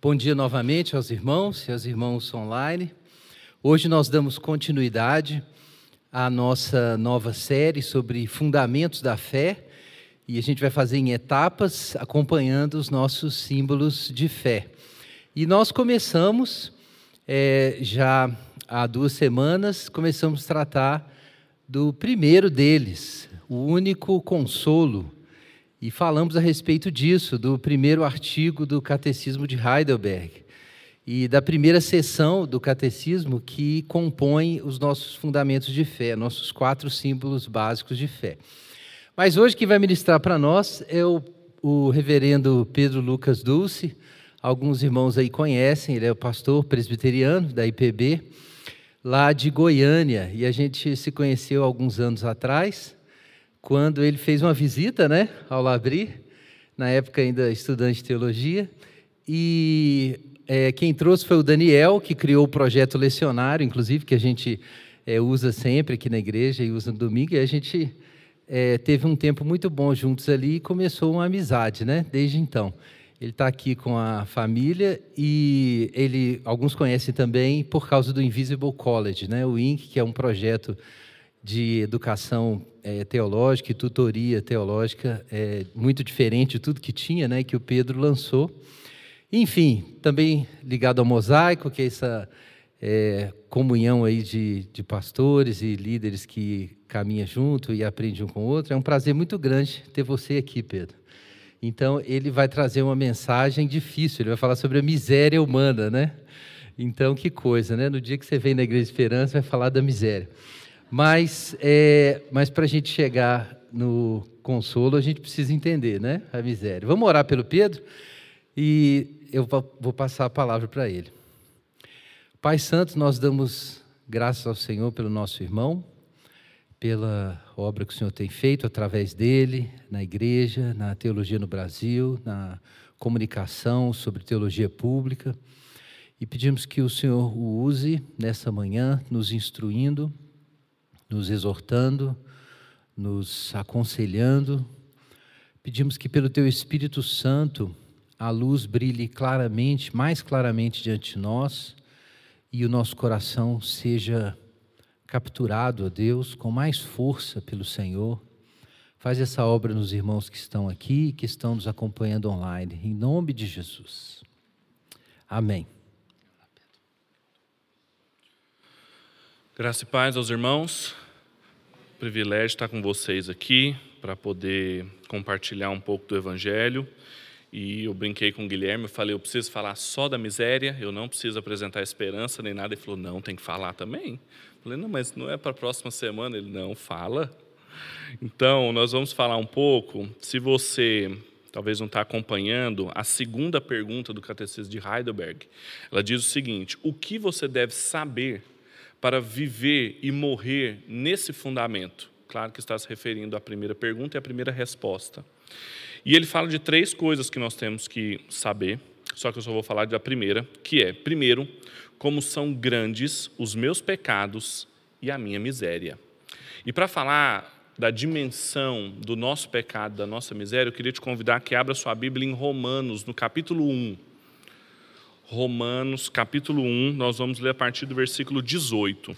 Bom dia novamente aos irmãos e aos irmãos online. Hoje nós damos continuidade à nossa nova série sobre fundamentos da fé e a gente vai fazer em etapas, acompanhando os nossos símbolos de fé. E nós começamos é, já há duas semanas, começamos a tratar do primeiro deles, o único consolo e falamos a respeito disso, do primeiro artigo do Catecismo de Heidelberg e da primeira sessão do Catecismo que compõe os nossos fundamentos de fé, nossos quatro símbolos básicos de fé. Mas hoje quem vai ministrar para nós é o, o reverendo Pedro Lucas Dulce. Alguns irmãos aí conhecem, ele é o pastor presbiteriano da IPB, lá de Goiânia, e a gente se conheceu alguns anos atrás quando ele fez uma visita né, ao Labri, na época ainda estudante de teologia, e é, quem trouxe foi o Daniel, que criou o projeto lecionário, inclusive, que a gente é, usa sempre aqui na igreja e usa no domingo, e a gente é, teve um tempo muito bom juntos ali e começou uma amizade, né, desde então. Ele está aqui com a família e ele, alguns conhecem também por causa do Invisible College, né, o INC, que é um projeto de educação é, teológica e tutoria teológica é, muito diferente de tudo que tinha, né, que o Pedro lançou. Enfim, também ligado ao mosaico, que é essa é, comunhão aí de, de pastores e líderes que caminham junto e aprendem um com o outro. É um prazer muito grande ter você aqui, Pedro. Então, ele vai trazer uma mensagem difícil, ele vai falar sobre a miséria humana, né? Então, que coisa, né? No dia que você vem na Igreja de Esperança, vai falar da miséria. Mas, é, mas para a gente chegar no consolo, a gente precisa entender né, a miséria. Vamos orar pelo Pedro e eu vou passar a palavra para ele. Pai Santo, nós damos graças ao Senhor pelo nosso irmão, pela obra que o Senhor tem feito através dele, na igreja, na teologia no Brasil, na comunicação sobre teologia pública. E pedimos que o Senhor o use nessa manhã, nos instruindo nos exortando, nos aconselhando. Pedimos que, pelo Teu Espírito Santo, a luz brilhe claramente, mais claramente diante de nós e o nosso coração seja capturado a Deus com mais força pelo Senhor. Faz essa obra nos irmãos que estão aqui que estão nos acompanhando online, em nome de Jesus. Amém. Graça e paz aos irmãos. Privilégio estar com vocês aqui para poder compartilhar um pouco do Evangelho. E eu brinquei com o Guilherme, eu falei, eu preciso falar só da miséria, eu não preciso apresentar esperança nem nada. Ele falou, não, tem que falar também. Eu falei, não, mas não é para a próxima semana. Ele, não, fala. Então, nós vamos falar um pouco, se você talvez não está acompanhando, a segunda pergunta do Catecismo de Heidelberg, ela diz o seguinte, o que você deve saber para viver e morrer nesse fundamento? Claro que está se referindo à primeira pergunta e à primeira resposta. E ele fala de três coisas que nós temos que saber, só que eu só vou falar da primeira, que é, primeiro, como são grandes os meus pecados e a minha miséria. E para falar da dimensão do nosso pecado, da nossa miséria, eu queria te convidar que abra sua Bíblia em Romanos, no capítulo 1. Romanos, capítulo 1, nós vamos ler a partir do versículo 18.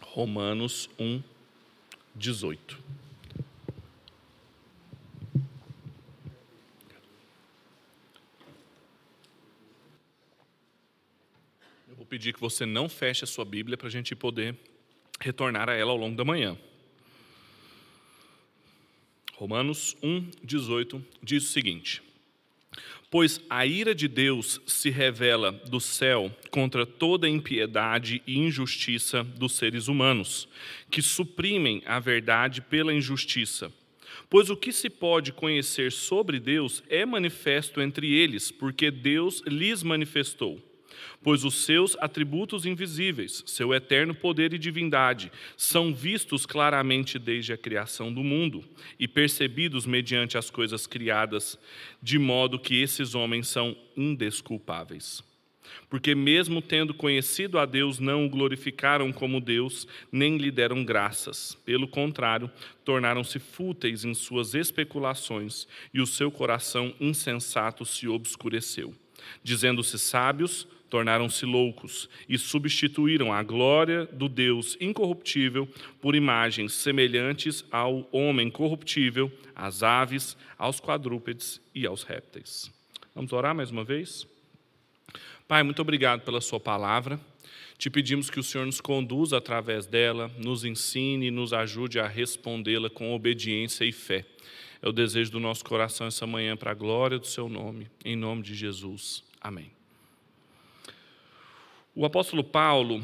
Romanos 1, 18. Eu vou pedir que você não feche a sua Bíblia para a gente poder retornar a ela ao longo da manhã. Romanos 1, 18 diz o seguinte: Pois a ira de Deus se revela do céu contra toda impiedade e injustiça dos seres humanos, que suprimem a verdade pela injustiça. Pois o que se pode conhecer sobre Deus é manifesto entre eles, porque Deus lhes manifestou pois os seus atributos invisíveis, seu eterno poder e divindade, são vistos claramente desde a criação do mundo e percebidos mediante as coisas criadas, de modo que esses homens são indesculpáveis. Porque, mesmo tendo conhecido a Deus, não o glorificaram como Deus, nem lhe deram graças. Pelo contrário, tornaram-se fúteis em suas especulações, e o seu coração insensato se obscureceu. Dizendo-se sábios, tornaram-se loucos e substituíram a glória do Deus incorruptível por imagens semelhantes ao homem corruptível, às aves, aos quadrúpedes e aos répteis. Vamos orar mais uma vez? Pai, muito obrigado pela Sua palavra. Te pedimos que o Senhor nos conduza através dela, nos ensine e nos ajude a respondê-la com obediência e fé. É o desejo do nosso coração essa manhã para a glória do Seu nome. Em nome de Jesus. Amém. O apóstolo Paulo,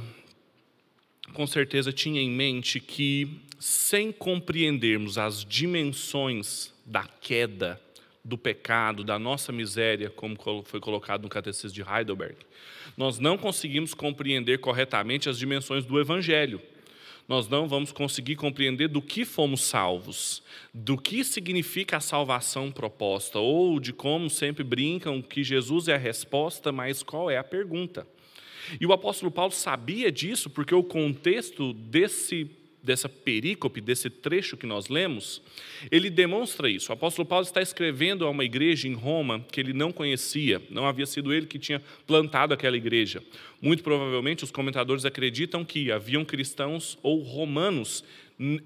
com certeza, tinha em mente que, sem compreendermos as dimensões da queda, do pecado, da nossa miséria, como foi colocado no Catecismo de Heidelberg, nós não conseguimos compreender corretamente as dimensões do Evangelho. Nós não vamos conseguir compreender do que fomos salvos, do que significa a salvação proposta, ou de como sempre brincam que Jesus é a resposta, mas qual é a pergunta. E o apóstolo Paulo sabia disso porque o contexto desse dessa perícope, desse trecho que nós lemos, ele demonstra isso. O apóstolo Paulo está escrevendo a uma igreja em Roma que ele não conhecia, não havia sido ele que tinha plantado aquela igreja. Muito provavelmente os comentadores acreditam que haviam cristãos ou romanos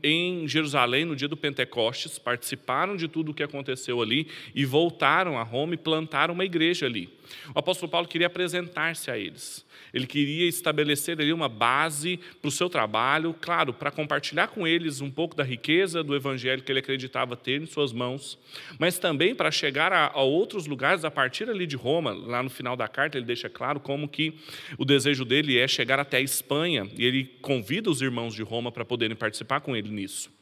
em Jerusalém no dia do Pentecostes, participaram de tudo o que aconteceu ali e voltaram a Roma e plantaram uma igreja ali. O apóstolo Paulo queria apresentar-se a eles. Ele queria estabelecer ali uma base para o seu trabalho, claro, para compartilhar com eles um pouco da riqueza do evangelho que ele acreditava ter em suas mãos, mas também para chegar a, a outros lugares a partir ali de Roma. Lá no final da carta ele deixa claro como que o desejo dele é chegar até a Espanha e ele convida os irmãos de Roma para poderem participar com ele nisso.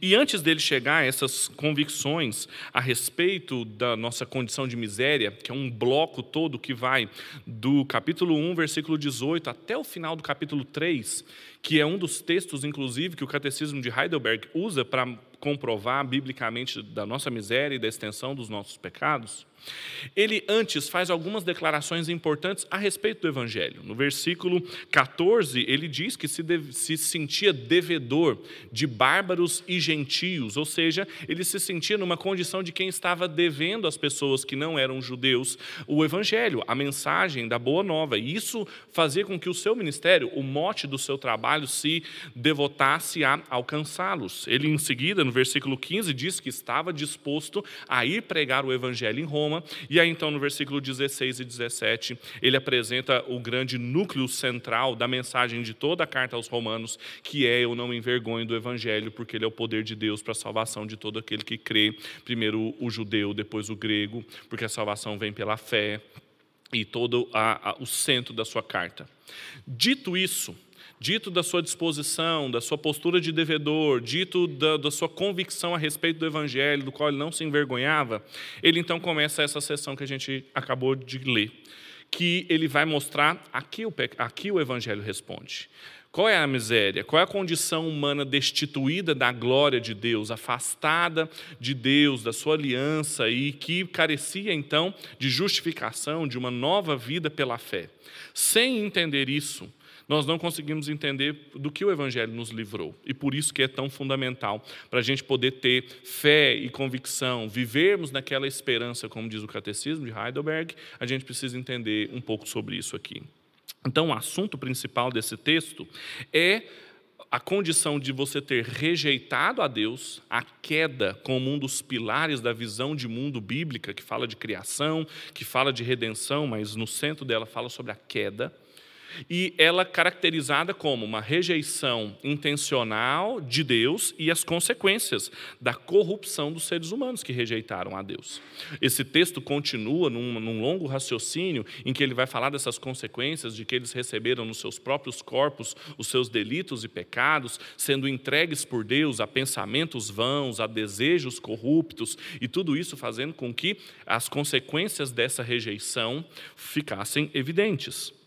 E antes dele chegar a essas convicções a respeito da nossa condição de miséria, que é um bloco todo que vai do capítulo 1, versículo 18, até o final do capítulo 3, que é um dos textos, inclusive, que o Catecismo de Heidelberg usa para comprovar biblicamente da nossa miséria e da extensão dos nossos pecados, ele antes faz algumas declarações importantes a respeito do Evangelho. No versículo 14, ele diz que se, deve, se sentia devedor de bárbaros e gentios, ou seja, ele se sentia numa condição de quem estava devendo às pessoas que não eram judeus o Evangelho, a mensagem da Boa Nova. E isso fazia com que o seu ministério, o mote do seu trabalho, se devotasse a alcançá-los. Ele, em seguida, no versículo 15, diz que estava disposto a ir pregar o Evangelho em Roma Roma. E aí, então, no versículo 16 e 17, ele apresenta o grande núcleo central da mensagem de toda a carta aos Romanos, que é: Eu não me envergonho do Evangelho, porque ele é o poder de Deus para a salvação de todo aquele que crê. Primeiro o judeu, depois o grego, porque a salvação vem pela fé. E todo a, a, o centro da sua carta. Dito isso, dito da sua disposição, da sua postura de devedor, dito da, da, sua convicção a respeito do Evangelho, do qual ele não se envergonhava, ele então começa essa sessão que a gente acabou de ler, que ele vai mostrar aqui o, aqui o Evangelho responde. Qual é a miséria? Qual é a condição humana destituída da glória de Deus, afastada de Deus, da sua aliança e que carecia então de justificação, de uma nova vida pela fé? Sem entender isso, nós não conseguimos entender do que o Evangelho nos livrou. E por isso que é tão fundamental para a gente poder ter fé e convicção, vivermos naquela esperança, como diz o Catecismo de Heidelberg, a gente precisa entender um pouco sobre isso aqui. Então, o assunto principal desse texto é a condição de você ter rejeitado a Deus, a queda como um dos pilares da visão de mundo bíblica, que fala de criação, que fala de redenção, mas no centro dela fala sobre a queda e ela caracterizada como uma rejeição intencional de Deus e as consequências da corrupção dos seres humanos que rejeitaram a Deus. Esse texto continua num, num longo raciocínio em que ele vai falar dessas consequências de que eles receberam nos seus próprios corpos os seus delitos e pecados, sendo entregues por Deus a pensamentos vãos, a desejos corruptos, e tudo isso fazendo com que as consequências dessa rejeição ficassem evidentes.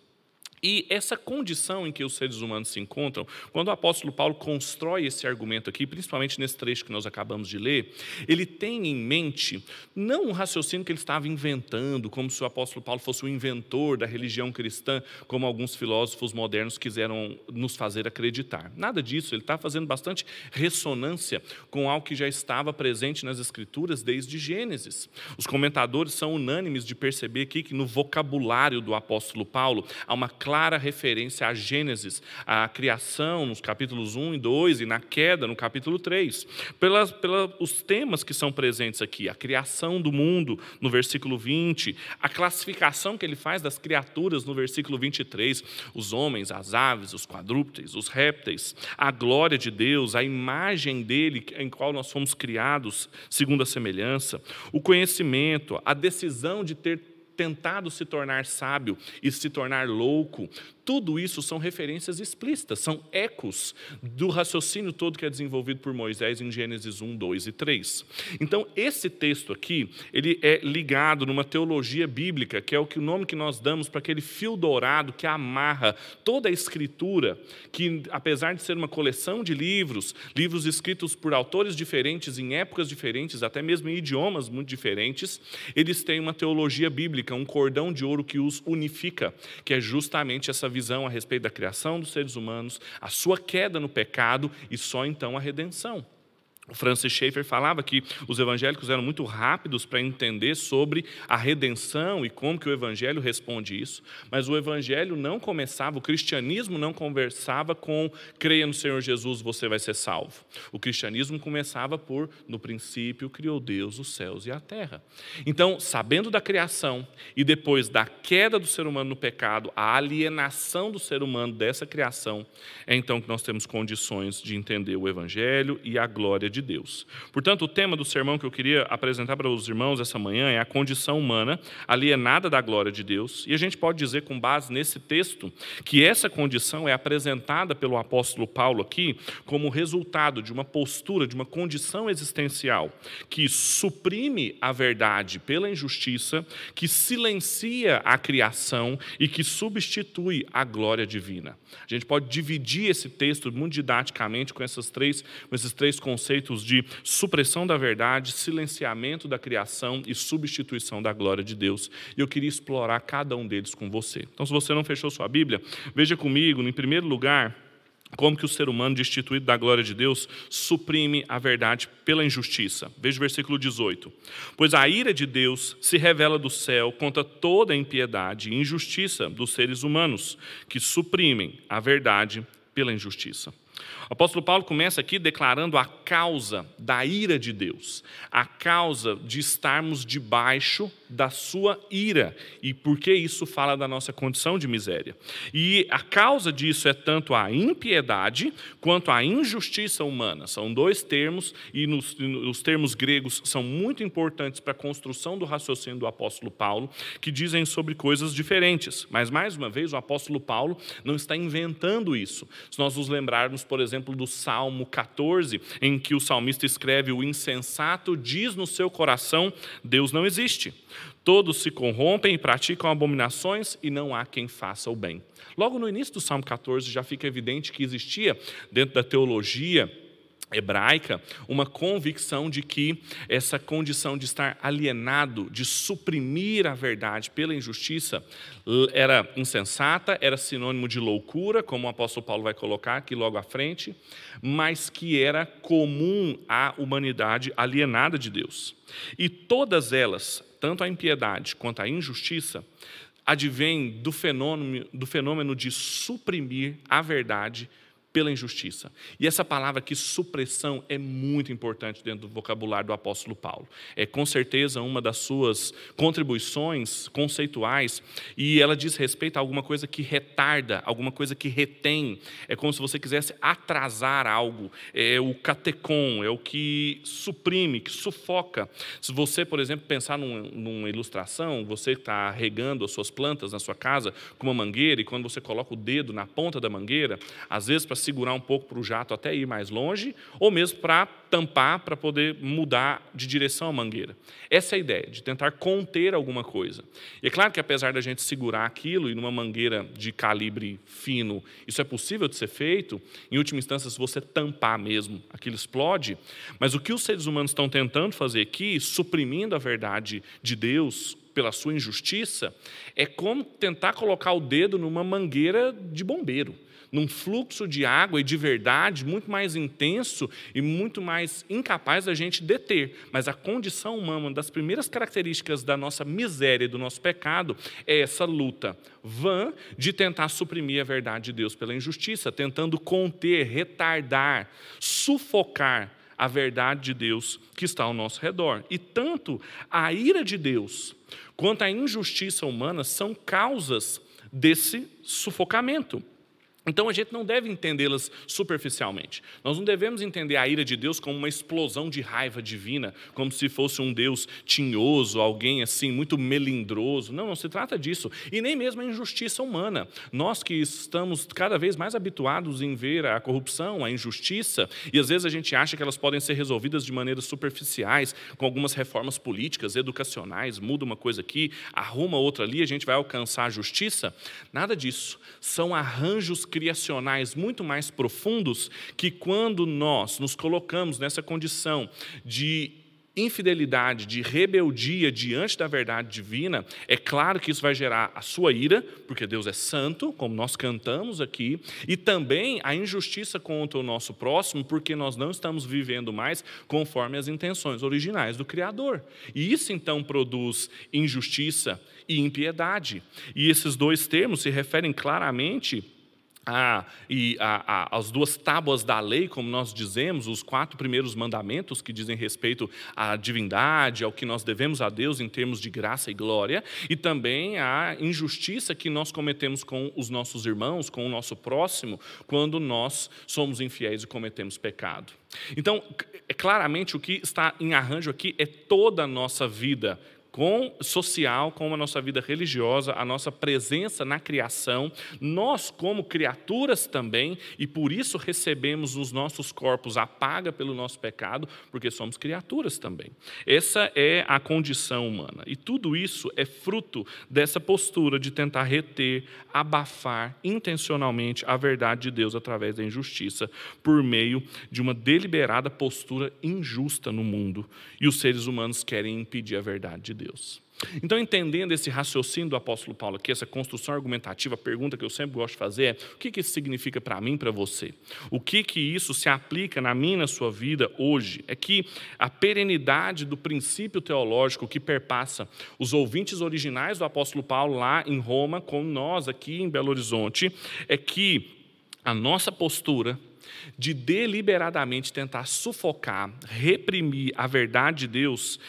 E essa condição em que os seres humanos se encontram, quando o apóstolo Paulo constrói esse argumento aqui, principalmente nesse trecho que nós acabamos de ler, ele tem em mente não um raciocínio que ele estava inventando, como se o apóstolo Paulo fosse o inventor da religião cristã, como alguns filósofos modernos quiseram nos fazer acreditar. Nada disso, ele está fazendo bastante ressonância com algo que já estava presente nas Escrituras desde Gênesis. Os comentadores são unânimes de perceber aqui que no vocabulário do apóstolo Paulo há uma clara clara referência a Gênesis, à criação nos capítulos 1 e 2 e na queda no capítulo 3. Pelas, pelos temas que são presentes aqui, a criação do mundo no versículo 20, a classificação que ele faz das criaturas no versículo 23, os homens, as aves, os quadrúpedes, os répteis, a glória de Deus, a imagem dele em qual nós fomos criados segundo a semelhança, o conhecimento, a decisão de ter tentado se tornar sábio e se tornar louco, tudo isso são referências explícitas, são ecos do raciocínio todo que é desenvolvido por Moisés em Gênesis 1, 2 e 3. Então, esse texto aqui, ele é ligado numa teologia bíblica, que é o que o nome que nós damos para aquele fio dourado que amarra toda a escritura, que apesar de ser uma coleção de livros, livros escritos por autores diferentes em épocas diferentes, até mesmo em idiomas muito diferentes, eles têm uma teologia bíblica, um cordão de ouro que os unifica, que é justamente essa visão a respeito da criação dos seres humanos, a sua queda no pecado e só então a redenção. O Francis Schaeffer falava que os evangélicos eram muito rápidos para entender sobre a redenção e como que o evangelho responde isso, mas o evangelho não começava, o cristianismo não conversava com creia no Senhor Jesus, você vai ser salvo. O cristianismo começava por no princípio criou Deus os céus e a terra. Então, sabendo da criação e depois da queda do ser humano no pecado, a alienação do ser humano dessa criação, é então que nós temos condições de entender o evangelho e a glória de Deus. Portanto, o tema do sermão que eu queria apresentar para os irmãos essa manhã é a condição humana alienada da glória de Deus. E a gente pode dizer, com base nesse texto, que essa condição é apresentada pelo apóstolo Paulo aqui como resultado de uma postura, de uma condição existencial que suprime a verdade pela injustiça, que silencia a criação e que substitui a glória divina. A gente pode dividir esse texto muito didaticamente com, essas três, com esses três conceitos conceitos de supressão da verdade, silenciamento da criação e substituição da glória de Deus. E eu queria explorar cada um deles com você. Então, se você não fechou sua Bíblia, veja comigo, em primeiro lugar, como que o ser humano, destituído da glória de Deus, suprime a verdade pela injustiça. Veja o versículo 18. Pois a ira de Deus se revela do céu contra toda a impiedade e injustiça dos seres humanos, que suprimem a verdade pela injustiça. O apóstolo Paulo começa aqui declarando a causa da ira de Deus, a causa de estarmos debaixo da sua ira. E por que isso fala da nossa condição de miséria? E a causa disso é tanto a impiedade quanto a injustiça humana. São dois termos, e nos, os termos gregos são muito importantes para a construção do raciocínio do apóstolo Paulo, que dizem sobre coisas diferentes. Mas, mais uma vez, o apóstolo Paulo não está inventando isso. Se nós nos lembrarmos, por exemplo, do Salmo 14, em que o salmista escreve: O insensato diz no seu coração, Deus não existe. Todos se corrompem e praticam abominações e não há quem faça o bem. Logo no início do Salmo 14 já fica evidente que existia, dentro da teologia, hebraica uma convicção de que essa condição de estar alienado, de suprimir a verdade pela injustiça, era insensata, era sinônimo de loucura, como o apóstolo Paulo vai colocar aqui logo à frente, mas que era comum à humanidade alienada de Deus. E todas elas, tanto a impiedade quanto a injustiça, advêm do fenômeno, do fenômeno de suprimir a verdade pela injustiça. E essa palavra aqui, supressão, é muito importante dentro do vocabulário do apóstolo Paulo. É com certeza uma das suas contribuições conceituais, e ela diz respeito a alguma coisa que retarda, alguma coisa que retém. É como se você quisesse atrasar algo. É o catecon, é o que suprime, que sufoca. Se você, por exemplo, pensar num, numa ilustração, você está regando as suas plantas na sua casa com uma mangueira, e quando você coloca o dedo na ponta da mangueira, às vezes, para segurar um pouco para o jato até ir mais longe, ou mesmo para tampar para poder mudar de direção a mangueira. Essa é a ideia, de tentar conter alguma coisa. E é claro que apesar da gente segurar aquilo e numa mangueira de calibre fino, isso é possível de ser feito, em última instância, se você tampar mesmo, aquilo explode. Mas o que os seres humanos estão tentando fazer aqui, suprimindo a verdade de Deus pela sua injustiça, é como tentar colocar o dedo numa mangueira de bombeiro num fluxo de água e de verdade muito mais intenso e muito mais incapaz da gente deter. Mas a condição humana, uma das primeiras características da nossa miséria e do nosso pecado, é essa luta vã de tentar suprimir a verdade de Deus pela injustiça, tentando conter, retardar, sufocar a verdade de Deus que está ao nosso redor. E tanto a ira de Deus quanto a injustiça humana são causas desse sufocamento. Então a gente não deve entendê-las superficialmente. Nós não devemos entender a ira de Deus como uma explosão de raiva divina, como se fosse um Deus tinhoso, alguém assim muito melindroso. Não, não se trata disso. E nem mesmo a injustiça humana. Nós que estamos cada vez mais habituados em ver a corrupção, a injustiça, e às vezes a gente acha que elas podem ser resolvidas de maneiras superficiais, com algumas reformas políticas, educacionais, muda uma coisa aqui, arruma outra ali, a gente vai alcançar a justiça. Nada disso. São arranjos criacionais muito mais profundos que quando nós nos colocamos nessa condição de infidelidade, de rebeldia diante da verdade divina, é claro que isso vai gerar a sua ira, porque Deus é santo, como nós cantamos aqui, e também a injustiça contra o nosso próximo, porque nós não estamos vivendo mais conforme as intenções originais do Criador. E isso então produz injustiça e impiedade. E esses dois termos se referem claramente a, e a, a, as duas tábuas da lei, como nós dizemos, os quatro primeiros mandamentos que dizem respeito à divindade, ao que nós devemos a Deus em termos de graça e glória, e também a injustiça que nós cometemos com os nossos irmãos, com o nosso próximo, quando nós somos infiéis e cometemos pecado. Então, é claramente o que está em arranjo aqui é toda a nossa vida com social, com a nossa vida religiosa, a nossa presença na criação, nós como criaturas também, e por isso recebemos nos nossos corpos a paga pelo nosso pecado, porque somos criaturas também. Essa é a condição humana. E tudo isso é fruto dessa postura de tentar reter, abafar intencionalmente a verdade de Deus através da injustiça, por meio de uma deliberada postura injusta no mundo. E os seres humanos querem impedir a verdade de Deus. Deus. Então, entendendo esse raciocínio do apóstolo Paulo aqui, essa construção argumentativa, a pergunta que eu sempre gosto de fazer é: o que, que isso significa para mim, para você? O que, que isso se aplica na minha, na sua vida hoje? É que a perenidade do princípio teológico que perpassa os ouvintes originais do apóstolo Paulo lá em Roma, com nós aqui em Belo Horizonte, é que a nossa postura de deliberadamente tentar sufocar, reprimir a verdade de Deus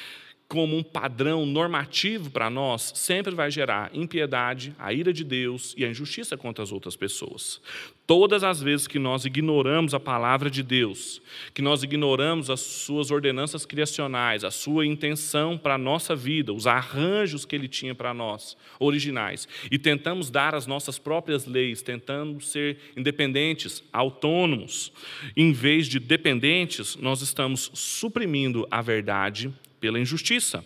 como um padrão normativo para nós, sempre vai gerar impiedade, a ira de Deus e a injustiça contra as outras pessoas. Todas as vezes que nós ignoramos a palavra de Deus, que nós ignoramos as suas ordenanças criacionais, a sua intenção para a nossa vida, os arranjos que ele tinha para nós, originais, e tentamos dar as nossas próprias leis, tentando ser independentes, autônomos, em vez de dependentes, nós estamos suprimindo a verdade pela injustiça.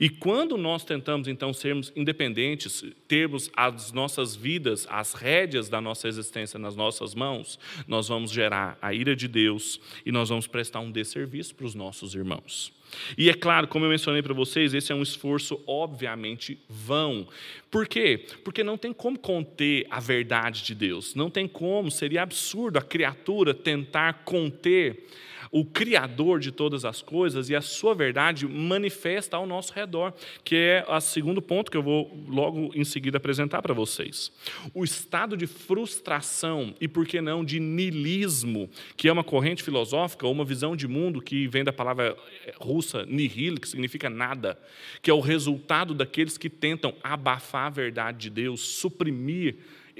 E quando nós tentamos então sermos independentes, termos as nossas vidas, as rédeas da nossa existência nas nossas mãos, nós vamos gerar a ira de Deus e nós vamos prestar um desserviço para os nossos irmãos. E é claro, como eu mencionei para vocês, esse é um esforço obviamente vão. Por quê? Porque não tem como conter a verdade de Deus. Não tem como, seria absurdo a criatura tentar conter o Criador de todas as coisas e a sua verdade manifesta ao nosso redor, que é o segundo ponto que eu vou logo em seguida apresentar para vocês. O estado de frustração e, por que não, de nilismo, que é uma corrente filosófica ou uma visão de mundo que vem da palavra eh, russa nihil, que significa nada, que é o resultado daqueles que tentam abafar a verdade de Deus, suprimir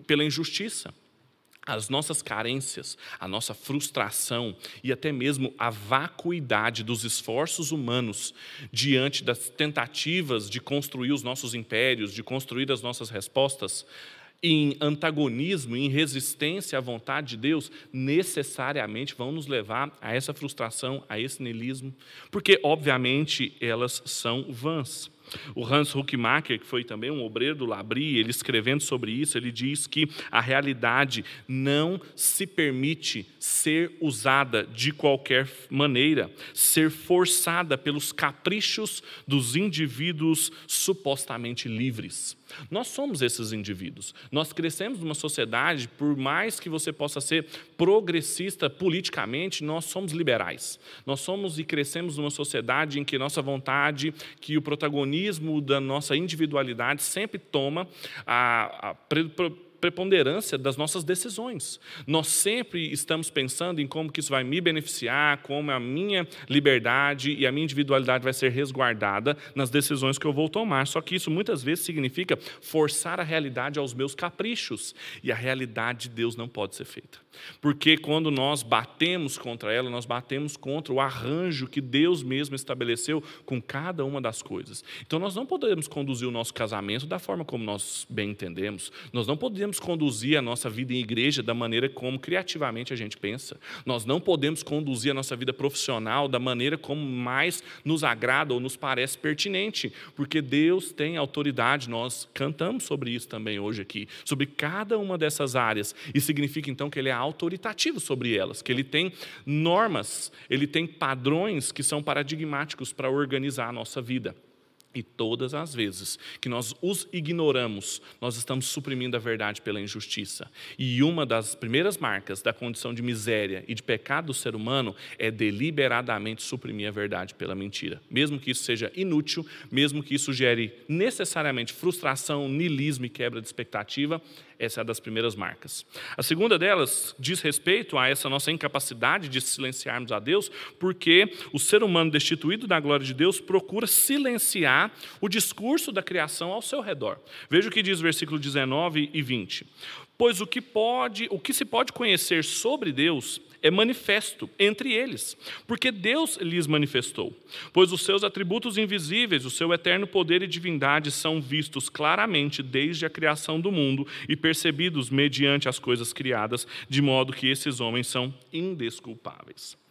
pela injustiça as nossas carências, a nossa frustração e até mesmo a vacuidade dos esforços humanos diante das tentativas de construir os nossos impérios, de construir as nossas respostas, em antagonismo, em resistência à vontade de Deus, necessariamente vão nos levar a essa frustração, a esse niilismo, porque, obviamente, elas são vãs. O Hans Huckmacher, que foi também um obreiro do Labri, ele escrevendo sobre isso, ele diz que a realidade não se permite ser usada de qualquer maneira, ser forçada pelos caprichos dos indivíduos supostamente livres. Nós somos esses indivíduos. Nós crescemos numa sociedade, por mais que você possa ser progressista politicamente, nós somos liberais. Nós somos e crescemos numa sociedade em que nossa vontade, que o protagonismo da nossa individualidade sempre toma a, a preponderância das nossas decisões. Nós sempre estamos pensando em como que isso vai me beneficiar, como a minha liberdade e a minha individualidade vai ser resguardada nas decisões que eu vou tomar. Só que isso muitas vezes significa forçar a realidade aos meus caprichos. E a realidade de Deus não pode ser feita. Porque quando nós batemos contra ela, nós batemos contra o arranjo que Deus mesmo estabeleceu com cada uma das coisas. Então nós não podemos conduzir o nosso casamento da forma como nós bem entendemos. Nós não podemos podemos conduzir a nossa vida em igreja da maneira como criativamente a gente pensa. Nós não podemos conduzir a nossa vida profissional da maneira como mais nos agrada ou nos parece pertinente, porque Deus tem autoridade. Nós cantamos sobre isso também hoje aqui, sobre cada uma dessas áreas. E significa então que Ele é autoritativo sobre elas, que Ele tem normas, Ele tem padrões que são paradigmáticos para organizar a nossa vida. E todas as vezes que nós os ignoramos, nós estamos suprimindo a verdade pela injustiça. E uma das primeiras marcas da condição de miséria e de pecado do ser humano é deliberadamente suprimir a verdade pela mentira. Mesmo que isso seja inútil, mesmo que isso gere necessariamente frustração, niilismo e quebra de expectativa, essa é uma das primeiras marcas. A segunda delas diz respeito a essa nossa incapacidade de silenciarmos a Deus, porque o ser humano destituído da glória de Deus procura silenciar o discurso da criação ao seu redor. Veja o que diz o versículo 19 e 20. Pois o que pode, o que se pode conhecer sobre Deus é manifesto entre eles, porque Deus lhes manifestou. Pois os seus atributos invisíveis, o seu eterno poder e divindade são vistos claramente desde a criação do mundo e percebidos mediante as coisas criadas, de modo que esses homens são indesculpáveis.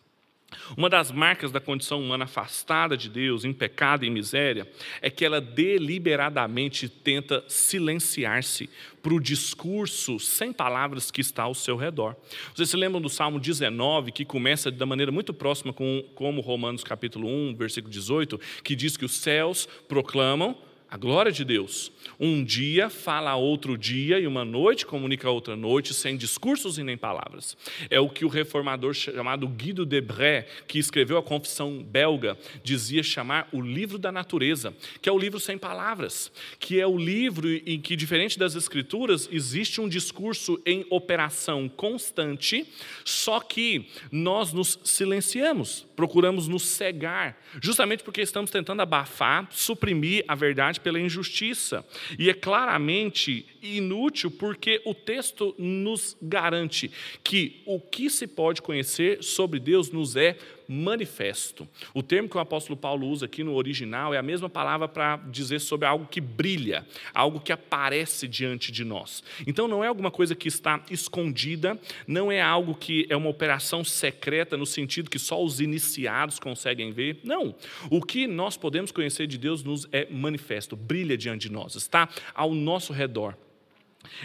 Uma das marcas da condição humana afastada de Deus, em pecado e miséria, é que ela deliberadamente tenta silenciar-se para o discurso sem palavras que está ao seu redor. Vocês se lembram do Salmo 19, que começa da maneira muito próxima com como Romanos capítulo 1, versículo 18, que diz que os céus proclamam a glória de Deus. Um dia fala a outro dia e uma noite comunica a outra noite, sem discursos e nem palavras. É o que o reformador chamado Guido Debré, que escreveu a Confissão Belga, dizia chamar o livro da natureza, que é o livro sem palavras, que é o livro em que, diferente das escrituras, existe um discurso em operação constante, só que nós nos silenciamos, procuramos nos cegar, justamente porque estamos tentando abafar, suprimir a verdade pela injustiça. E é claramente inútil porque o texto nos garante que o que se pode conhecer sobre Deus nos é manifesto. O termo que o apóstolo Paulo usa aqui no original é a mesma palavra para dizer sobre algo que brilha, algo que aparece diante de nós. Então não é alguma coisa que está escondida, não é algo que é uma operação secreta no sentido que só os iniciados conseguem ver. Não. O que nós podemos conhecer de Deus nos é manifesto, brilha diante de nós, está ao nosso redor.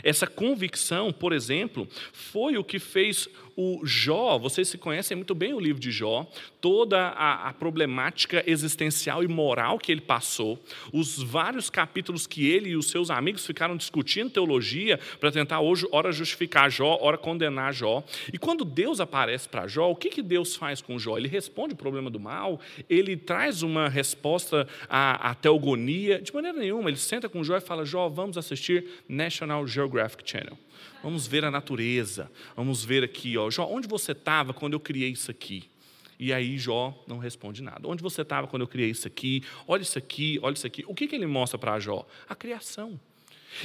Essa convicção, por exemplo, foi o que fez o Jó, vocês se conhecem muito bem o livro de Jó, toda a, a, problemática existencial e moral que ele passou, os vários capítulos que ele e os seus amigos ficaram discutindo teologia para tentar hoje, ora justificar Jó, ora condenar Jó. E quando Deus aparece para Jó, o que, que Deus faz com Jó? Ele responde o problema do mal, ele traz uma resposta à, à teogonia, de maneira nenhuma, ele senta com Jó e fala: Jó, vamos assistir National Geographic Channel. Vamos ver a natureza. Vamos ver aqui, ó, Jó, onde você estava quando eu criei isso aqui? E aí Jó não responde nada. Onde você estava quando eu criei isso aqui? Olha isso aqui, olha isso aqui. O que, que ele mostra para Jó? A criação.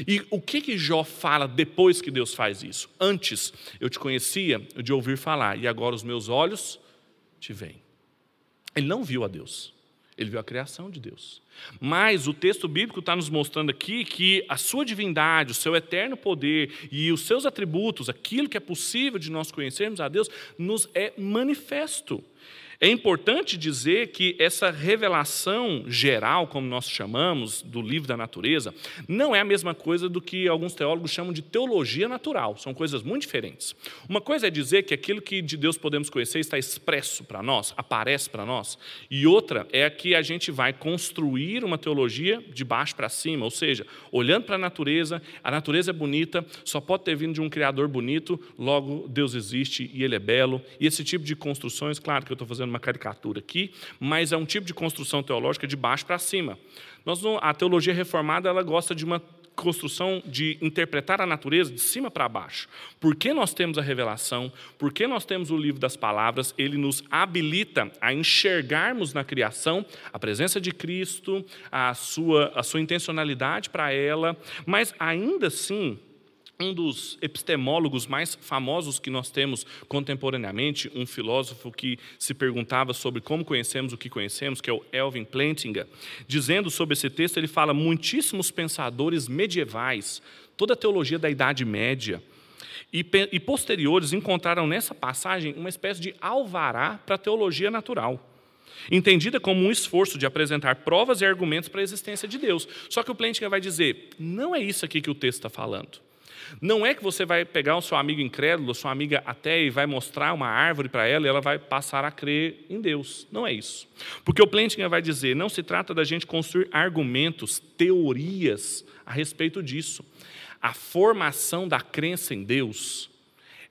E o que, que Jó fala depois que Deus faz isso? Antes eu te conhecia de ouvir falar, e agora os meus olhos te veem. Ele não viu a Deus. Ele viu a criação de Deus. Mas o texto bíblico está nos mostrando aqui que a sua divindade, o seu eterno poder e os seus atributos, aquilo que é possível de nós conhecermos a Deus, nos é manifesto. É importante dizer que essa revelação geral, como nós chamamos, do livro da natureza, não é a mesma coisa do que alguns teólogos chamam de teologia natural. São coisas muito diferentes. Uma coisa é dizer que aquilo que de Deus podemos conhecer está expresso para nós, aparece para nós, e outra é que a gente vai construir uma teologia de baixo para cima, ou seja, olhando para a natureza, a natureza é bonita, só pode ter vindo de um Criador bonito, logo Deus existe e Ele é belo. E esse tipo de construções, claro que eu estou fazendo uma caricatura aqui, mas é um tipo de construção teológica de baixo para cima. Nós, a teologia reformada ela gosta de uma construção de interpretar a natureza de cima para baixo. Porque nós temos a revelação, porque nós temos o livro das palavras, ele nos habilita a enxergarmos na criação a presença de Cristo, a sua, a sua intencionalidade para ela, mas ainda assim um dos epistemólogos mais famosos que nós temos contemporaneamente, um filósofo que se perguntava sobre como conhecemos o que conhecemos, que é o Elvin Plantinga, dizendo sobre esse texto, ele fala: muitíssimos pensadores medievais, toda a teologia da Idade Média e, e posteriores encontraram nessa passagem uma espécie de alvará para a teologia natural entendida como um esforço de apresentar provas e argumentos para a existência de Deus. Só que o Plantinga vai dizer: não é isso aqui que o texto está falando. Não é que você vai pegar o seu amigo incrédulo, sua amiga até e vai mostrar uma árvore para ela e ela vai passar a crer em Deus. Não é isso. Porque o Plantinga vai dizer, não se trata da gente construir argumentos, teorias a respeito disso. A formação da crença em Deus,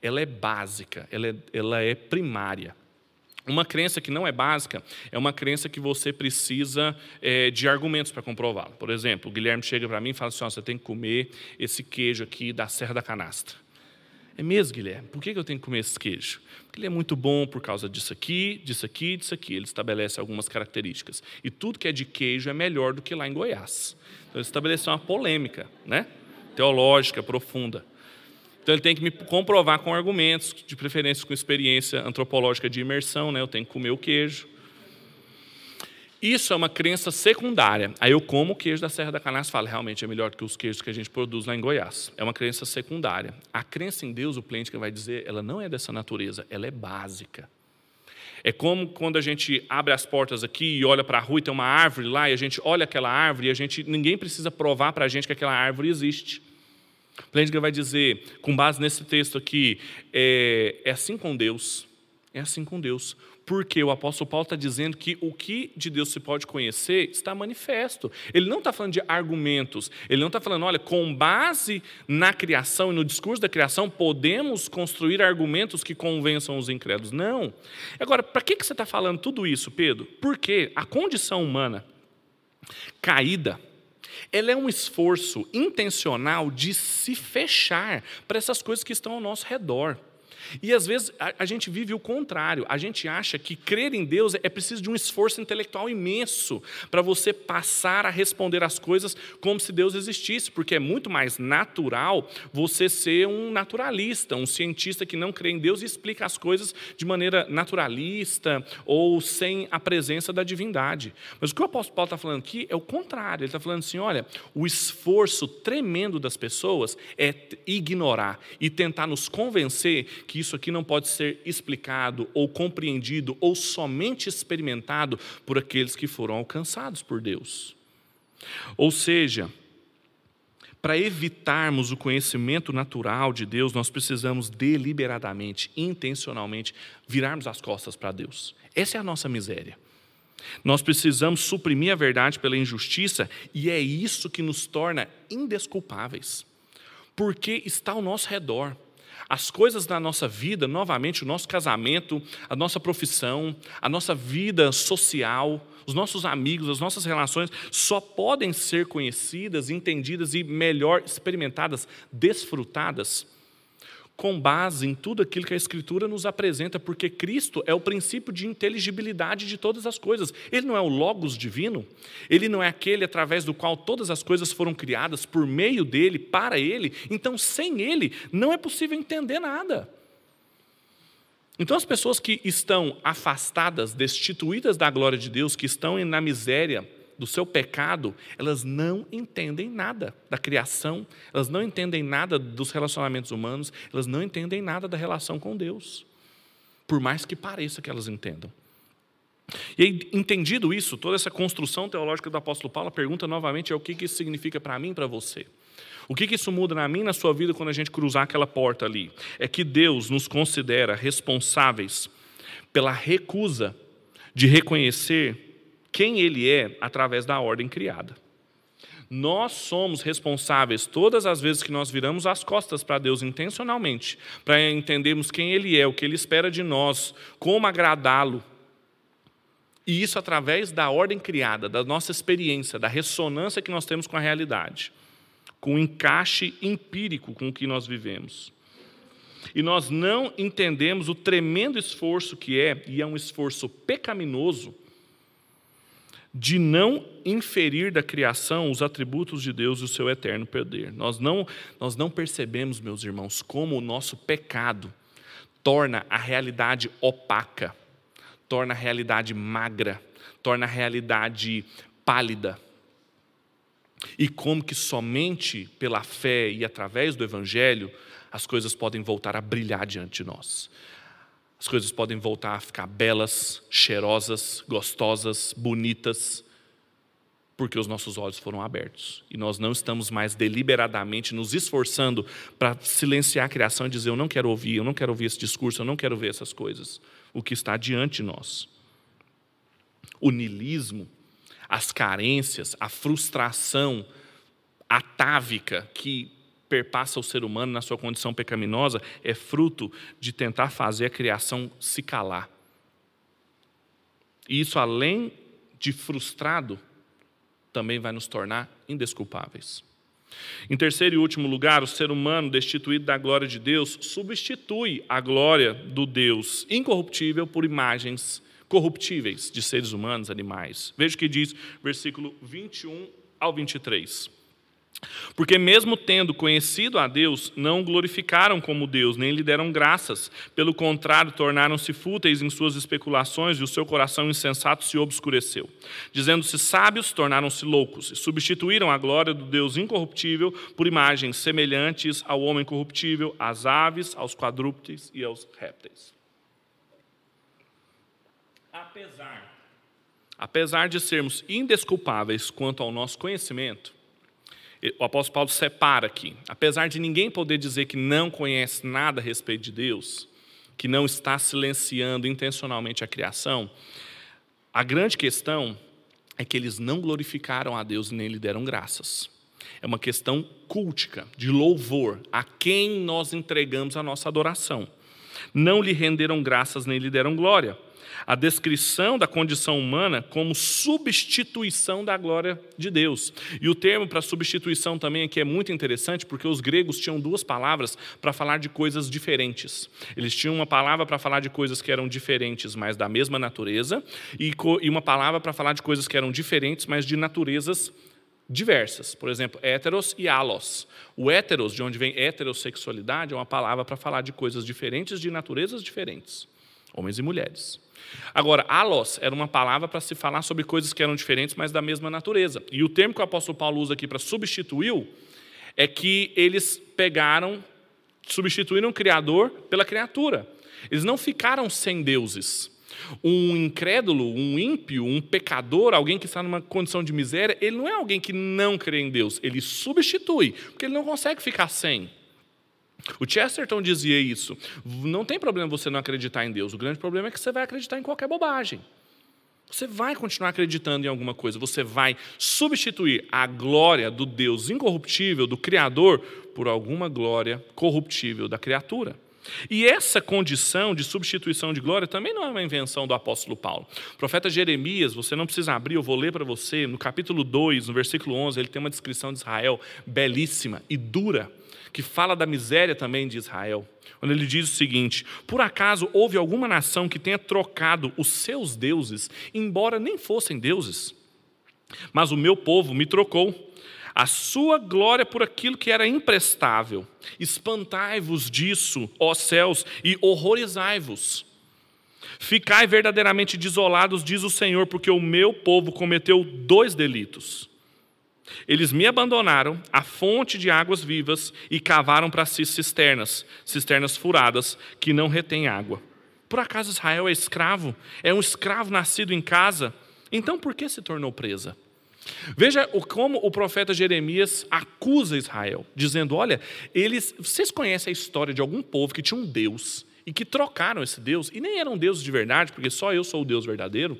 ela é básica, ela é, ela é primária. Uma crença que não é básica é uma crença que você precisa é, de argumentos para comprová-la. Por exemplo, o Guilherme chega para mim e fala assim: oh, você tem que comer esse queijo aqui da Serra da Canastra. É mesmo, Guilherme? Por que eu tenho que comer esse queijo? Porque ele é muito bom por causa disso aqui, disso aqui, disso aqui. Ele estabelece algumas características. E tudo que é de queijo é melhor do que lá em Goiás. Então ele estabeleceu uma polêmica, né? Teológica, profunda. Então ele tem que me comprovar com argumentos, de preferência com experiência antropológica de imersão, né? eu tenho que comer o queijo. Isso é uma crença secundária. Aí eu como o queijo da Serra da Canastra e falo, realmente é melhor que os queijos que a gente produz lá em Goiás. É uma crença secundária. A crença em Deus, o que vai dizer, ela não é dessa natureza, ela é básica. É como quando a gente abre as portas aqui e olha para a rua e tem uma árvore lá, e a gente olha aquela árvore e a gente, ninguém precisa provar para a gente que aquela árvore existe. Plantinga vai dizer, com base nesse texto aqui, é, é assim com Deus, é assim com Deus. Porque o apóstolo Paulo está dizendo que o que de Deus se pode conhecer está manifesto. Ele não está falando de argumentos. Ele não está falando, olha, com base na criação e no discurso da criação, podemos construir argumentos que convençam os incrédulos. Não. Agora, para que, que você está falando tudo isso, Pedro? Porque a condição humana caída, ela é um esforço intencional de se fechar para essas coisas que estão ao nosso redor. E às vezes a, a, gente vive o contrário. A gente acha que crer em Deus é preciso de um esforço intelectual imenso para você passar a responder as coisas como se Deus existisse, porque é muito mais natural você ser um naturalista, um cientista que não crê em Deus e explica as coisas de maneira naturalista ou sem a presença da divindade. Mas o que o apóstolo Paulo está falando aqui é o contrário. Ele está falando assim: olha, o esforço tremendo das pessoas é ignorar e tentar nos convencer que isso aqui não pode ser explicado ou compreendido ou somente experimentado por aqueles que foram alcançados por Deus. Ou seja, para evitarmos o conhecimento natural de Deus, nós precisamos deliberadamente, intencionalmente, virarmos as costas para Deus. Essa é a nossa miséria. Nós precisamos suprimir a verdade pela injustiça e é isso que nos torna indesculpáveis, porque está ao nosso redor. As coisas da nossa vida, novamente, o nosso casamento, a nossa profissão, a nossa vida social, os nossos amigos, as nossas relações, só podem ser conhecidas, entendidas e melhor experimentadas, desfrutadas com base em tudo aquilo que a Escritura nos apresenta, porque Cristo é o princípio de inteligibilidade de todas as coisas. Ele não é o Logos divino, ele não é aquele através do qual todas as coisas foram criadas por meio dele, para ele. Então, sem ele, não é possível entender nada. Então, as pessoas que estão afastadas, destituídas da glória de Deus, que estão na miséria do seu pecado, elas não entendem nada da criação, elas não entendem nada dos relacionamentos humanos, elas não entendem nada da relação com Deus, por mais que pareça que elas entendam. E aí, entendido isso, toda essa construção teológica do apóstolo Paulo, pergunta novamente é o que isso significa para mim e para você. O que, isso muda na minha e na sua vida quando a gente cruzar aquela porta ali? É que Deus nos considera responsáveis pela recusa de reconhecer quem Ele é através da ordem criada. Nós somos responsáveis todas as vezes que nós viramos as costas para Deus intencionalmente, para entendermos quem Ele é, o que Ele espera de nós, como agradá-lo. E isso através da ordem criada, da nossa experiência, da ressonância que nós temos com a realidade com o encaixe empírico com o que nós vivemos. E nós não entendemos o tremendo esforço que é, e é um esforço pecaminoso, de não inferir da criação os atributos de Deus e o seu eterno poder. Nós não, nós não percebemos, meus irmãos, como o nosso pecado torna a realidade opaca, torna a realidade magra, torna a realidade pálida, e como que somente pela fé e através do Evangelho as coisas podem voltar a brilhar diante de nós. As coisas podem voltar a ficar belas, cheirosas, gostosas, bonitas, porque os nossos olhos foram abertos. E nós não estamos mais deliberadamente nos esforçando para silenciar a criação e dizer: eu não quero ouvir, eu não quero ouvir esse discurso, eu não quero ver essas coisas. O que está diante de nós. O nilismo as carências, a frustração atávica que perpassa o ser humano na sua condição pecaminosa é fruto de tentar fazer a criação se calar. E isso, além de frustrado, também vai nos tornar indesculpáveis. Em terceiro e último lugar, o ser humano destituído da glória de Deus substitui a glória do Deus incorruptível por imagens corruptíveis de seres humanos, animais. Veja o que diz versículo 21 ao 23. Porque, mesmo tendo conhecido a Deus, não glorificaram como Deus, nem lhe deram graças. Pelo contrário, tornaram-se fúteis em suas especulações e o seu coração insensato se obscureceu. Dizendo-se sábios, tornaram-se loucos e substituíram a glória do Deus incorruptível por imagens semelhantes ao homem corruptível, às aves, aos quadrúpedes e aos répteis apesar, apesar de sermos indesculpáveis quanto ao nosso conhecimento, o apóstolo Paulo separa aqui, apesar de ninguém poder dizer que não conhece nada a respeito de Deus, que não está silenciando intencionalmente a criação, a grande questão é que eles não glorificaram a Deus e nem lhe deram graças. É uma questão cultica, de louvor, a quem nós entregamos a nossa adoração. Não lhe renderam graças nem lhe deram glória a descrição da condição humana como substituição da glória de Deus. E o termo para substituição também aqui é muito interessante, porque os gregos tinham duas palavras para falar de coisas diferentes. Eles tinham uma palavra para falar de coisas que eram diferentes, mas da mesma natureza, e uma palavra para falar de coisas que eram diferentes, mas de naturezas diversas. Por exemplo, héteros e alos. O héteros, de onde vem heterossexualidade, é uma palavra para falar de coisas diferentes, de naturezas diferentes, homens e mulheres. Agora, alos era uma palavra para se falar sobre coisas que eram diferentes, mas da mesma natureza. E o termo que o apóstolo Paulo usa aqui para substituiu é que eles pegaram, substituíram o Criador pela criatura. Eles não ficaram sem deuses. Um incrédulo, um ímpio, um pecador, alguém que está numa condição de miséria, ele não é alguém que não crê em Deus, ele substitui, porque ele não consegue ficar sem. O Chesterton dizia isso. Não tem problema você não acreditar em Deus. O grande problema é que você vai acreditar em qualquer bobagem. Você vai continuar acreditando em alguma coisa. Você vai substituir a glória do Deus incorruptível, do Criador, por alguma glória corruptível da criatura. E essa condição de substituição de glória também não é uma invenção do apóstolo Paulo. O profeta Jeremias, você não precisa abrir, eu vou ler para você, no capítulo 2, no versículo 11, ele tem uma descrição de Israel belíssima e dura que fala da miséria também de Israel, quando ele diz o seguinte: Por acaso houve alguma nação que tenha trocado os seus deuses, embora nem fossem deuses? Mas o meu povo me trocou. a sua glória por aquilo que era imprestável. Espantai-vos disso, ó céus, e horrorizai-vos. Ficai verdadeiramente desolados, diz o Senhor, porque o meu povo cometeu dois delitos. Eles me abandonaram, a fonte de águas vivas, e cavaram para si cisternas, cisternas furadas, que não retêm água. Por acaso Israel é escravo? É um escravo nascido em casa? Então por que se tornou presa? Veja como o profeta Jeremias acusa Israel, dizendo: Olha, eles, vocês conhecem a história de algum povo que tinha um Deus e que trocaram esse Deus, e nem eram deuses de verdade, porque só eu sou o Deus verdadeiro?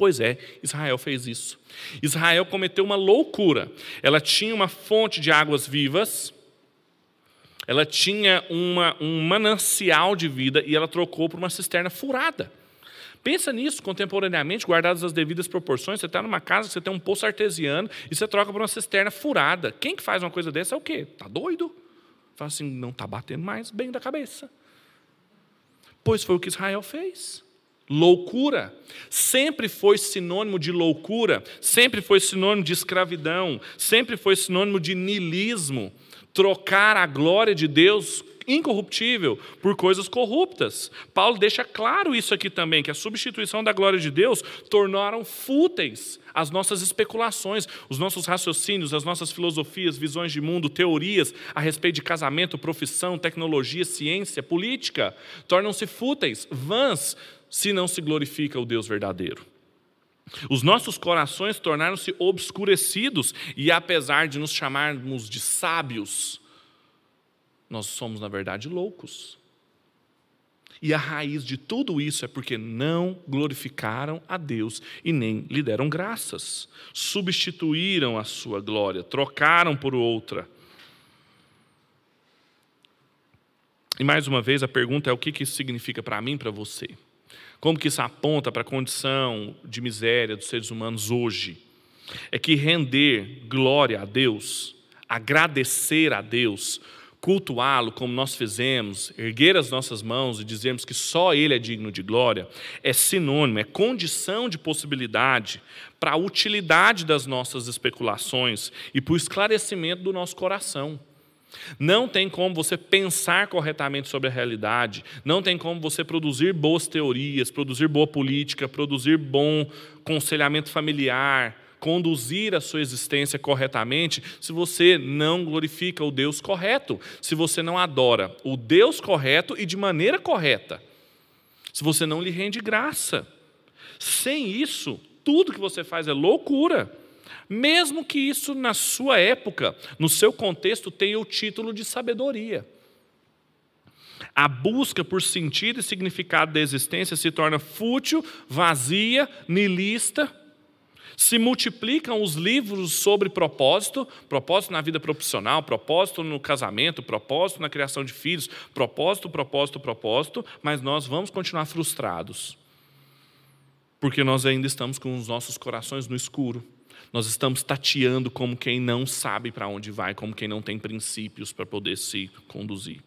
Pois é, Israel fez isso. Israel cometeu uma loucura. Ela tinha uma fonte de águas vivas, ela tinha uma, um manancial de vida e ela trocou por uma cisterna furada. Pensa nisso contemporaneamente, guardadas as devidas proporções. Você está numa casa, você tem um poço artesiano e você troca por uma cisterna furada. Quem que faz uma coisa dessa é o quê? Está doido? Fala assim, não está batendo mais bem da cabeça. Pois foi o que Israel fez. Loucura. Sempre foi sinônimo de loucura, sempre foi sinônimo de escravidão, sempre foi sinônimo de nilismo. Trocar a glória de Deus incorruptível por coisas corruptas. Paulo deixa claro isso aqui também, que a substituição da glória de Deus tornaram fúteis as nossas especulações, os nossos raciocínios, as nossas filosofias, visões de mundo, teorias a respeito de casamento, profissão, tecnologia, ciência, política, tornam-se fúteis, vãs, se não se glorifica o Deus verdadeiro. Os nossos corações tornaram-se obscurecidos e, apesar de nos chamarmos de sábios, nós somos, na verdade, loucos. E a raiz de tudo isso é porque não glorificaram a Deus e nem lhe deram graças. Substituíram a sua glória, trocaram por outra. E mais uma vez a pergunta é o que isso significa para mim, para você? Como que isso aponta para a condição de miséria dos seres humanos hoje? É que render glória a Deus, agradecer a Deus, cultuá-lo como nós fizemos, erguer as nossas mãos e dizermos que só Ele é digno de glória, é sinônimo, é condição de possibilidade para a utilidade das nossas especulações e para o esclarecimento do nosso coração. Não tem como você pensar corretamente sobre a realidade, não tem como você produzir boas teorias, produzir boa política, produzir bom conselhamento familiar, conduzir a sua existência corretamente se você não glorifica o Deus correto, se você não adora o Deus correto e de maneira correta, se você não lhe rende graça. Sem isso, tudo que você faz é loucura. Mesmo que isso, na sua época, no seu contexto, tenha o título de sabedoria. A busca por sentido e significado da existência se torna fútil, vazia, nilista se multiplicam os livros sobre propósito, propósito na vida profissional, propósito no casamento, propósito na criação de filhos, propósito, propósito, propósito, mas nós vamos continuar frustrados. Porque nós ainda estamos com os nossos corações no escuro. Nós estamos tateando como quem não sabe para onde vai, como quem não tem princípios para poder se conduzir.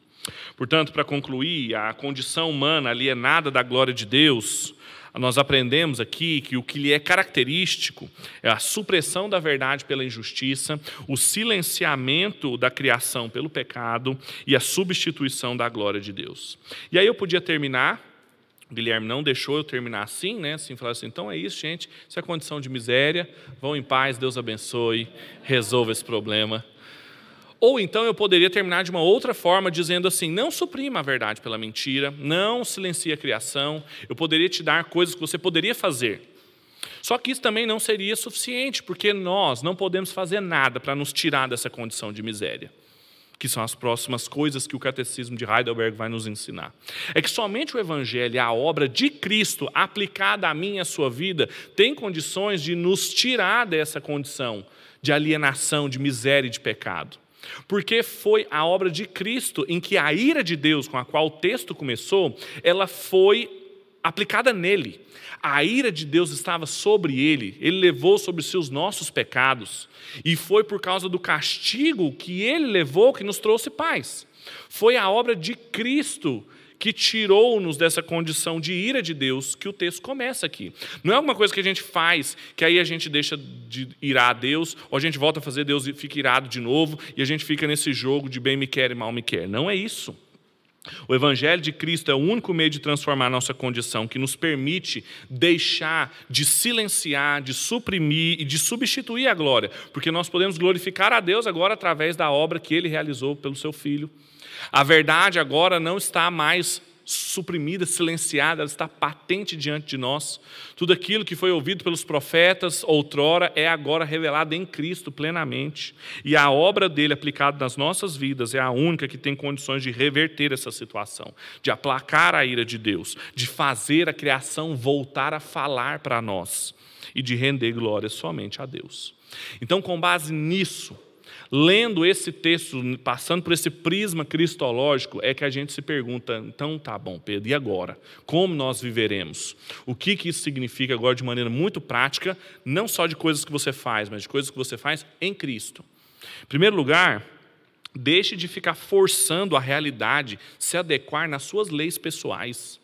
Portanto, para concluir, a condição humana alienada da glória de Deus nós aprendemos aqui que o que lhe é característico é a supressão da verdade pela injustiça, o silenciamento da criação pelo pecado e a substituição da glória de Deus. E aí eu podia terminar Guilherme não deixou eu terminar assim, né? Assim, falar assim, então é isso, gente, isso é condição de miséria, vão em paz, Deus abençoe, resolva esse problema. Ou então eu poderia terminar de uma outra forma, dizendo assim: não suprima a verdade pela mentira, não silencie a criação. Eu poderia te dar coisas que você poderia fazer. Só que isso também não seria suficiente, porque nós não podemos fazer nada para nos tirar dessa condição de miséria que são as próximas coisas que o catecismo de Heidelberg vai nos ensinar. É que somente o evangelho, a obra de Cristo aplicada a mim e à sua vida, tem condições de nos tirar dessa condição de alienação, de miséria e de pecado. Porque foi a obra de Cristo em que a ira de Deus, com a qual o texto começou, ela foi aplicada nele. A ira de Deus estava sobre ele, ele levou sobre si os nossos pecados, e foi por causa do castigo que ele levou que nos trouxe paz. Foi a obra de Cristo que tirou-nos dessa condição de ira de Deus que o texto começa aqui. Não é alguma coisa que a gente faz que aí a gente deixa de irar a Deus, ou a gente volta a fazer Deus e fica irado de novo, e a gente fica nesse jogo de bem me quer e mal me quer. Não é isso. O Evangelho de Cristo é o único meio de transformar nossa condição, que nos permite deixar de silenciar, de suprimir e de substituir a glória, porque nós podemos glorificar a Deus agora através da obra que ele realizou pelo seu Filho. A verdade agora não está mais suprimida, silenciada, ela está patente diante de nós. Tudo aquilo que foi ouvido pelos profetas outrora é agora revelado em Cristo plenamente. E a obra dele aplicada nas nossas vidas é a única que tem condições de reverter essa situação, de aplacar a ira de Deus, de fazer a criação voltar a falar para nós e de render glória somente a Deus. Então, com base nisso, lendo esse texto, passando por esse prisma cristológico, é que a gente se pergunta: então tá bom, Pedro, e agora? Como nós viveremos? O que, que isso significa agora de maneira muito prática, não só de coisas que você faz, mas de coisas que você faz em Cristo? Em primeiro lugar, deixe de ficar forçando a realidade se adequar nas suas leis pessoais.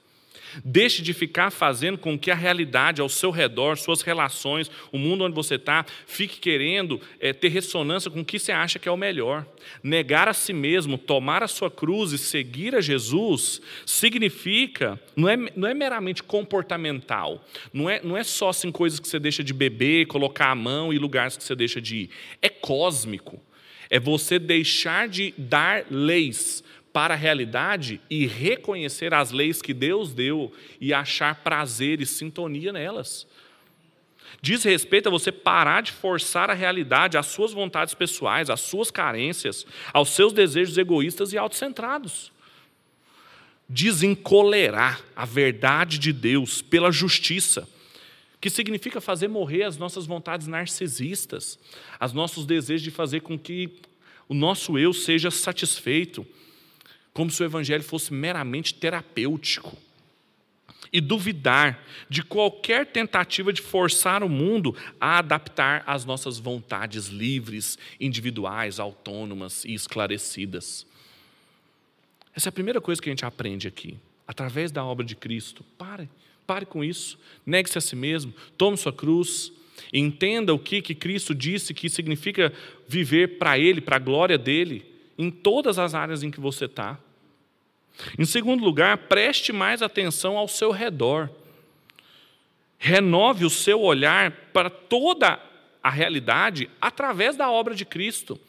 Deixe de ficar fazendo com que a realidade ao seu redor, suas relações, o mundo onde você está, fique querendo é, ter ressonância com o que você acha que é o melhor. Negar a si mesmo, tomar a sua cruz e seguir a Jesus, significa, não é, não é meramente comportamental, não é, não é só assim, coisas que você deixa de beber, colocar a mão e lugares que você deixa de ir. É cósmico. É você deixar de dar leis para a realidade e reconhecer as leis que Deus deu e achar prazer e sintonia nelas. Diz respeito a você parar de forçar a realidade às suas vontades pessoais, às suas carências, aos seus desejos egoístas e autocentrados. Desencolerar a verdade de Deus pela justiça, que significa fazer morrer as nossas vontades narcisistas, os nossos desejos de fazer com que o nosso eu seja satisfeito, como se o evangelho fosse meramente terapêutico. E duvidar de qualquer tentativa de forçar o mundo a adaptar às nossas vontades livres, individuais, autônomas e esclarecidas. Essa é a primeira coisa que a gente aprende aqui, através da obra de Cristo. Pare, pare com isso, negue-se a si mesmo, tome sua cruz, entenda o que, que Cristo disse que significa viver para Ele, para a glória dEle, em todas as áreas em que você está. Em segundo lugar, preste mais atenção ao seu redor. Renove o seu olhar para toda a realidade através da obra de Cristo.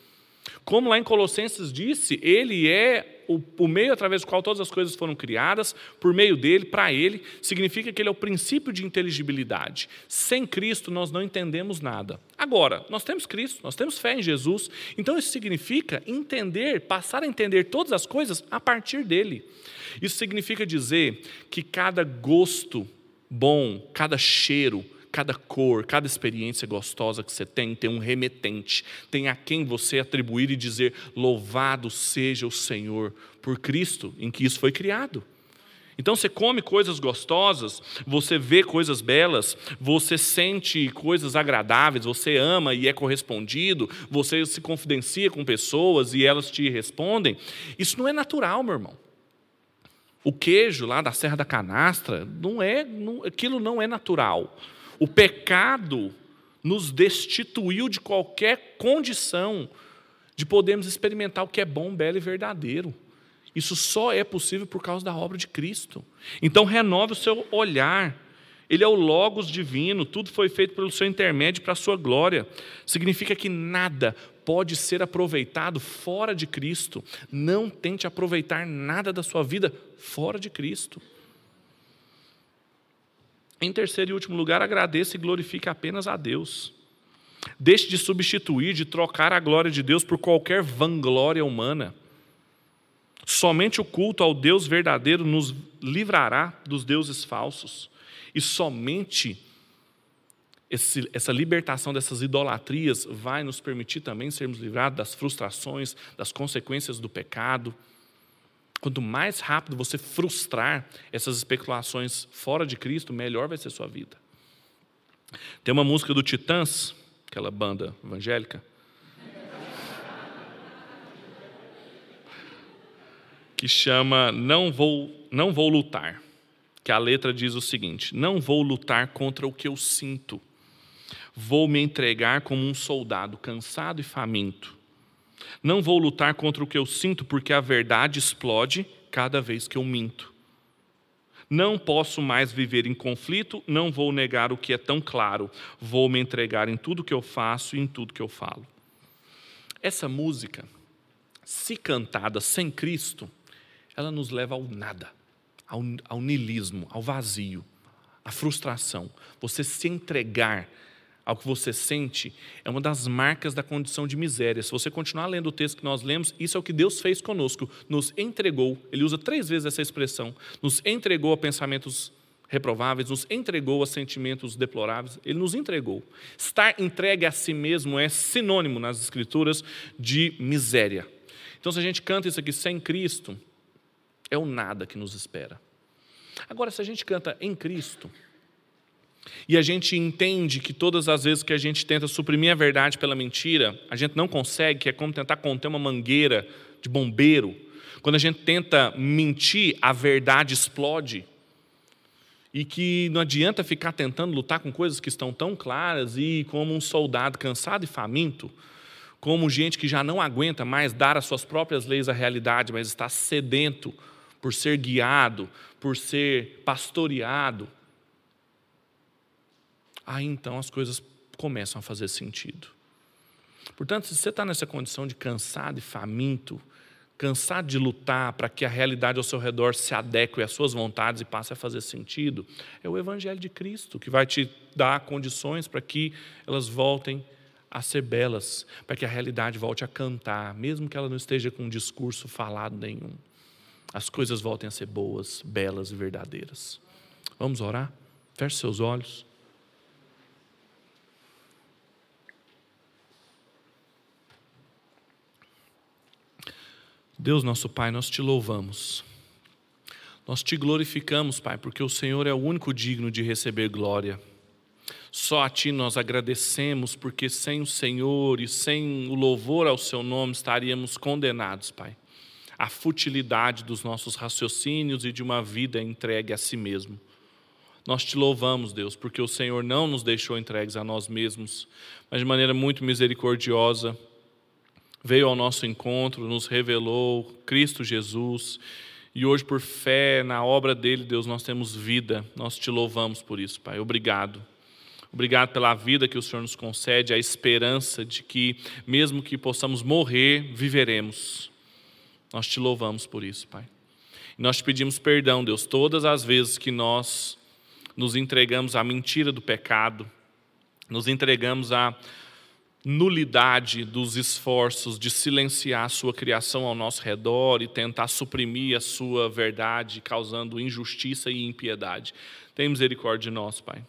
Como lá em Colossenses disse, Ele é o, o meio através do qual todas as coisas foram criadas, por meio dele, para ele, significa que ele é o princípio de inteligibilidade. Sem Cristo nós não entendemos nada. Agora, nós temos Cristo, nós temos fé em Jesus, então isso significa entender, passar a entender todas as coisas a partir dele. Isso significa dizer que cada gosto bom, cada cheiro, cada cor, cada experiência gostosa que você tem, tem um remetente, tem a quem você atribuir e dizer: Louvado seja o Senhor por Cristo, em que isso foi criado. Então você come coisas gostosas, você vê coisas belas, você sente coisas agradáveis, você ama e é correspondido, você se confidencia com pessoas e elas te respondem. Isso não é natural, meu irmão. O queijo lá da Serra da Canastra, não é, não, aquilo não é natural. O pecado nos destituiu de qualquer condição de podermos experimentar o que é bom, belo e verdadeiro. Isso só é possível por causa da obra de Cristo. Então, renove o seu olhar. Ele é o Logos divino, tudo foi feito pelo seu intermédio para a sua glória. Significa que nada pode ser aproveitado fora de Cristo. Não tente aproveitar nada da sua vida fora de Cristo. Em terceiro e último lugar, agradeça e glorifique apenas a Deus. Deixe de substituir, de trocar a glória de Deus por qualquer vanglória humana. Somente o culto ao Deus verdadeiro nos livrará dos deuses falsos. E somente esse, essa libertação dessas idolatrias vai nos permitir também sermos livrados das frustrações, das consequências do pecado. Quanto mais rápido você frustrar essas especulações fora de Cristo, melhor vai ser a sua vida. Tem uma música do Titãs, aquela banda evangélica, que chama Não Vou, Não Vou Lutar. Que a letra diz o seguinte: Não vou lutar contra o que eu sinto. Vou me entregar como um soldado cansado e faminto. Não vou lutar contra o que eu sinto, porque a verdade explode cada vez que eu minto. Não posso mais viver em conflito, não vou negar o que é tão claro. Vou me entregar em tudo que eu faço e em tudo que eu falo. Essa música, se cantada sem Cristo, ela nos leva ao nada, ao, ao nilismo, ao vazio, à frustração. Você se entregar ao que você sente é uma das marcas da condição de miséria. Se você continuar lendo o texto que nós lemos, isso é o que Deus fez conosco, nos entregou. Ele usa três vezes essa expressão: nos entregou a pensamentos reprováveis, nos entregou a sentimentos deploráveis, ele nos entregou. Estar entregue a si mesmo é sinônimo nas Escrituras de miséria. Então, se a gente canta isso aqui sem Cristo, é o nada que nos espera. Agora, se a gente canta em Cristo, e a gente entende que todas as vezes que a gente tenta suprimir a verdade pela mentira, a gente não consegue, que é como tentar conter uma mangueira de bombeiro. Quando a gente tenta mentir, a verdade explode. E que não adianta ficar tentando lutar com coisas que estão tão claras e como um soldado cansado e faminto, como gente que já não aguenta mais dar as suas próprias leis à realidade, mas está sedento por ser guiado, por ser pastoreado aí então as coisas começam a fazer sentido. Portanto, se você está nessa condição de cansado e faminto, cansado de lutar para que a realidade ao seu redor se adeque às suas vontades e passe a fazer sentido, é o Evangelho de Cristo que vai te dar condições para que elas voltem a ser belas, para que a realidade volte a cantar, mesmo que ela não esteja com um discurso falado nenhum. As coisas voltem a ser boas, belas e verdadeiras. Vamos orar? Feche seus olhos. Deus nosso Pai, nós te louvamos. Nós te glorificamos, Pai, porque o Senhor é o único digno de receber glória. Só a Ti nós agradecemos, porque sem o Senhor e sem o louvor ao Seu nome estaríamos condenados, Pai, à futilidade dos nossos raciocínios e de uma vida entregue a si mesmo. Nós te louvamos, Deus, porque o Senhor não nos deixou entregues a nós mesmos, mas de maneira muito misericordiosa veio ao nosso encontro, nos revelou Cristo Jesus. E hoje, por fé na obra dele, Deus, nós temos vida. Nós te louvamos por isso, Pai. Obrigado. Obrigado pela vida que o Senhor nos concede, a esperança de que, mesmo que possamos morrer, viveremos. Nós te louvamos por isso, Pai. E nós te pedimos perdão, Deus, todas as vezes que nós nos entregamos à mentira do pecado, nos entregamos à nulidade dos esforços de silenciar a sua criação ao nosso redor e tentar suprimir a sua verdade, causando injustiça e impiedade. Tem misericórdia de nós, Pai.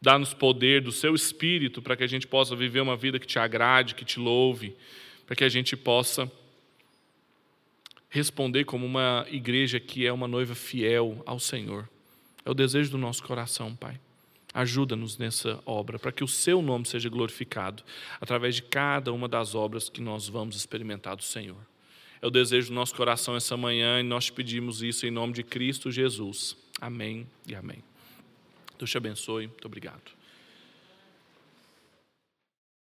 Dá-nos poder do seu espírito para que a gente possa viver uma vida que te agrade, que te louve, para que a gente possa responder como uma igreja que é uma noiva fiel ao Senhor. É o desejo do nosso coração, Pai. Ajuda-nos nessa obra, para que o seu nome seja glorificado através de cada uma das obras que nós vamos experimentar do Senhor. É o desejo do nosso coração essa manhã e nós pedimos isso em nome de Cristo Jesus. Amém e amém. Deus te abençoe. Muito obrigado.